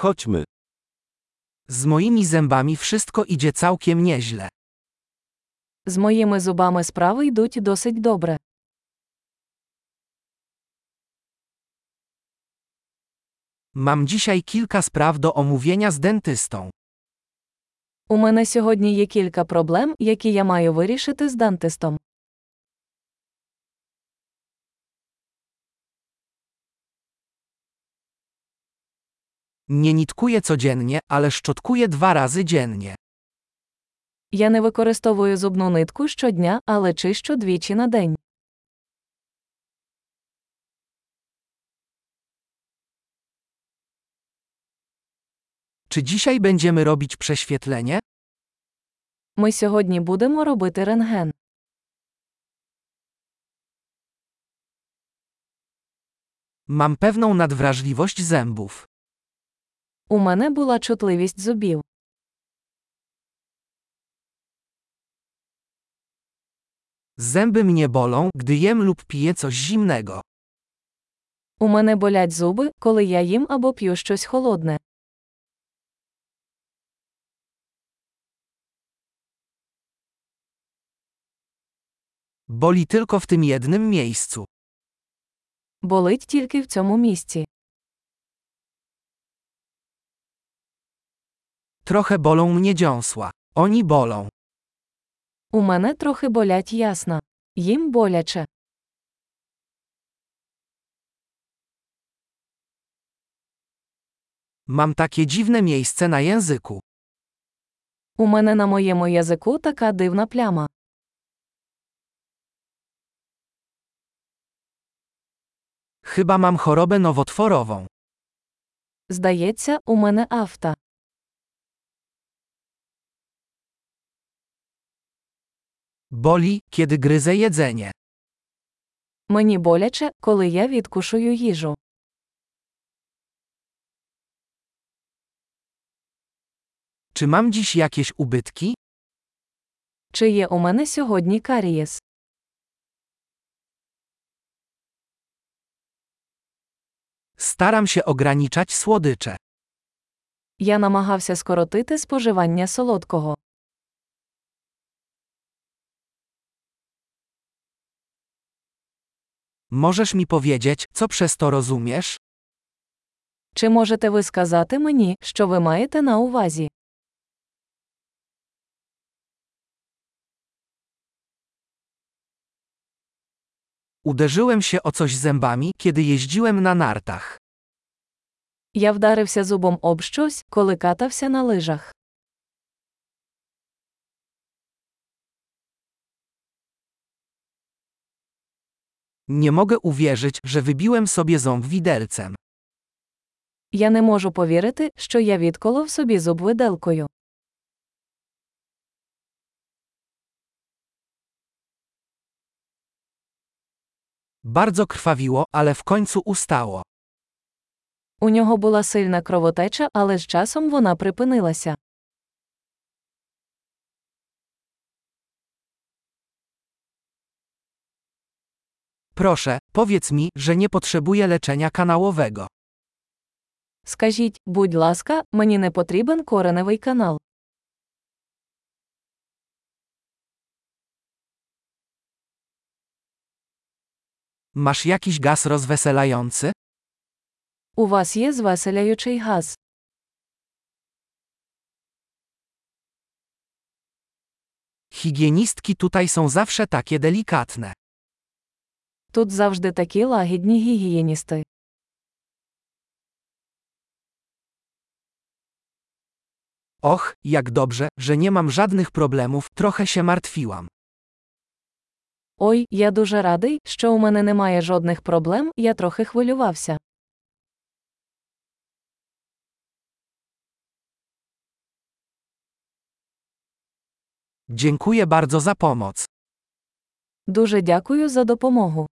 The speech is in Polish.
Chodźmy. Z moimi zębami wszystko idzie całkiem nieźle. З моїми зубами справи йдуть досить добре. Mam dzisiaj kilka spraw do omówienia z dentystą. У мене сьогодні є кілька проблем, які я маю вирішити з дантистом. Nie nitkuję codziennie, ale szczotkuję dwa razy dziennie. Я не використовую зубну нитку щодня, але чищу двічі на день. Czy dzisiaj będziemy robić prześwietlenie? Ми сьогодні будемо робити рентген. Mam pewną nadwrażliwość zębów. У мене була чутливість зубів. Zęby mnie bolą, gdy jem lub piję coś zimnego. У мене болять зуби, коли я їм або п'ю щось холодне. Boli tylko w tym jednym miejscu. Болить тільки в цьому місці. Trochę bolą mnie dziąsła. Oni bolą. У мене трохи болять ясна. Їм боляче. Mam takie dziwne miejsce na języku. У мене на моєму язику така дивна пляма. Chyba mam chorobę nowotworową. Здається, у мене авто. Boli, kiedy gryzę jedzenie. Мені боляче, коли я відкушую їжу. Czy mam dziś jakieś ubytki? Чи є у мене сьогодні карієс? Staram się ograniczać słodycze. Я намагався скоротити споживання солодкого. Możesz mi powiedzieć, co przez to rozumiesz? Чи можете ви сказати мені, що ви маєте на увазі? Uderzyłem się o coś zębami, kiedy jeździłem na nartach. Я вдарився зубом об щось, коли катався на лижах. Nie mogę uwierzyć, że wybiłem sobie ząb widelcem. Я не можу повірити, що я відколов собі зуб виделкою. Bardzo krwawiło, ale w końcu ustało. У нього була сильна кровотеча, але з часом вона припинилася. Proszę, powiedz mi, że nie potrzebuję leczenia kanałowego. Скажіть, будь ласка, мені не потрібен кореневий канал. Masz jakiś gaz rozweselający? У вас є звеселяючий газ. Higienistki tutaj są zawsze takie delikatne. Тут завжди такі лагідні гігієністи. Och, jak dobrze, że nie mam żadnych problemów, trochę się martwiłam. Ой, я дуже радий, що у мене немає жодних проблем, я трохи хвилювався. Dziękuję bardzo za pomoc. Дуже дякую за допомогу.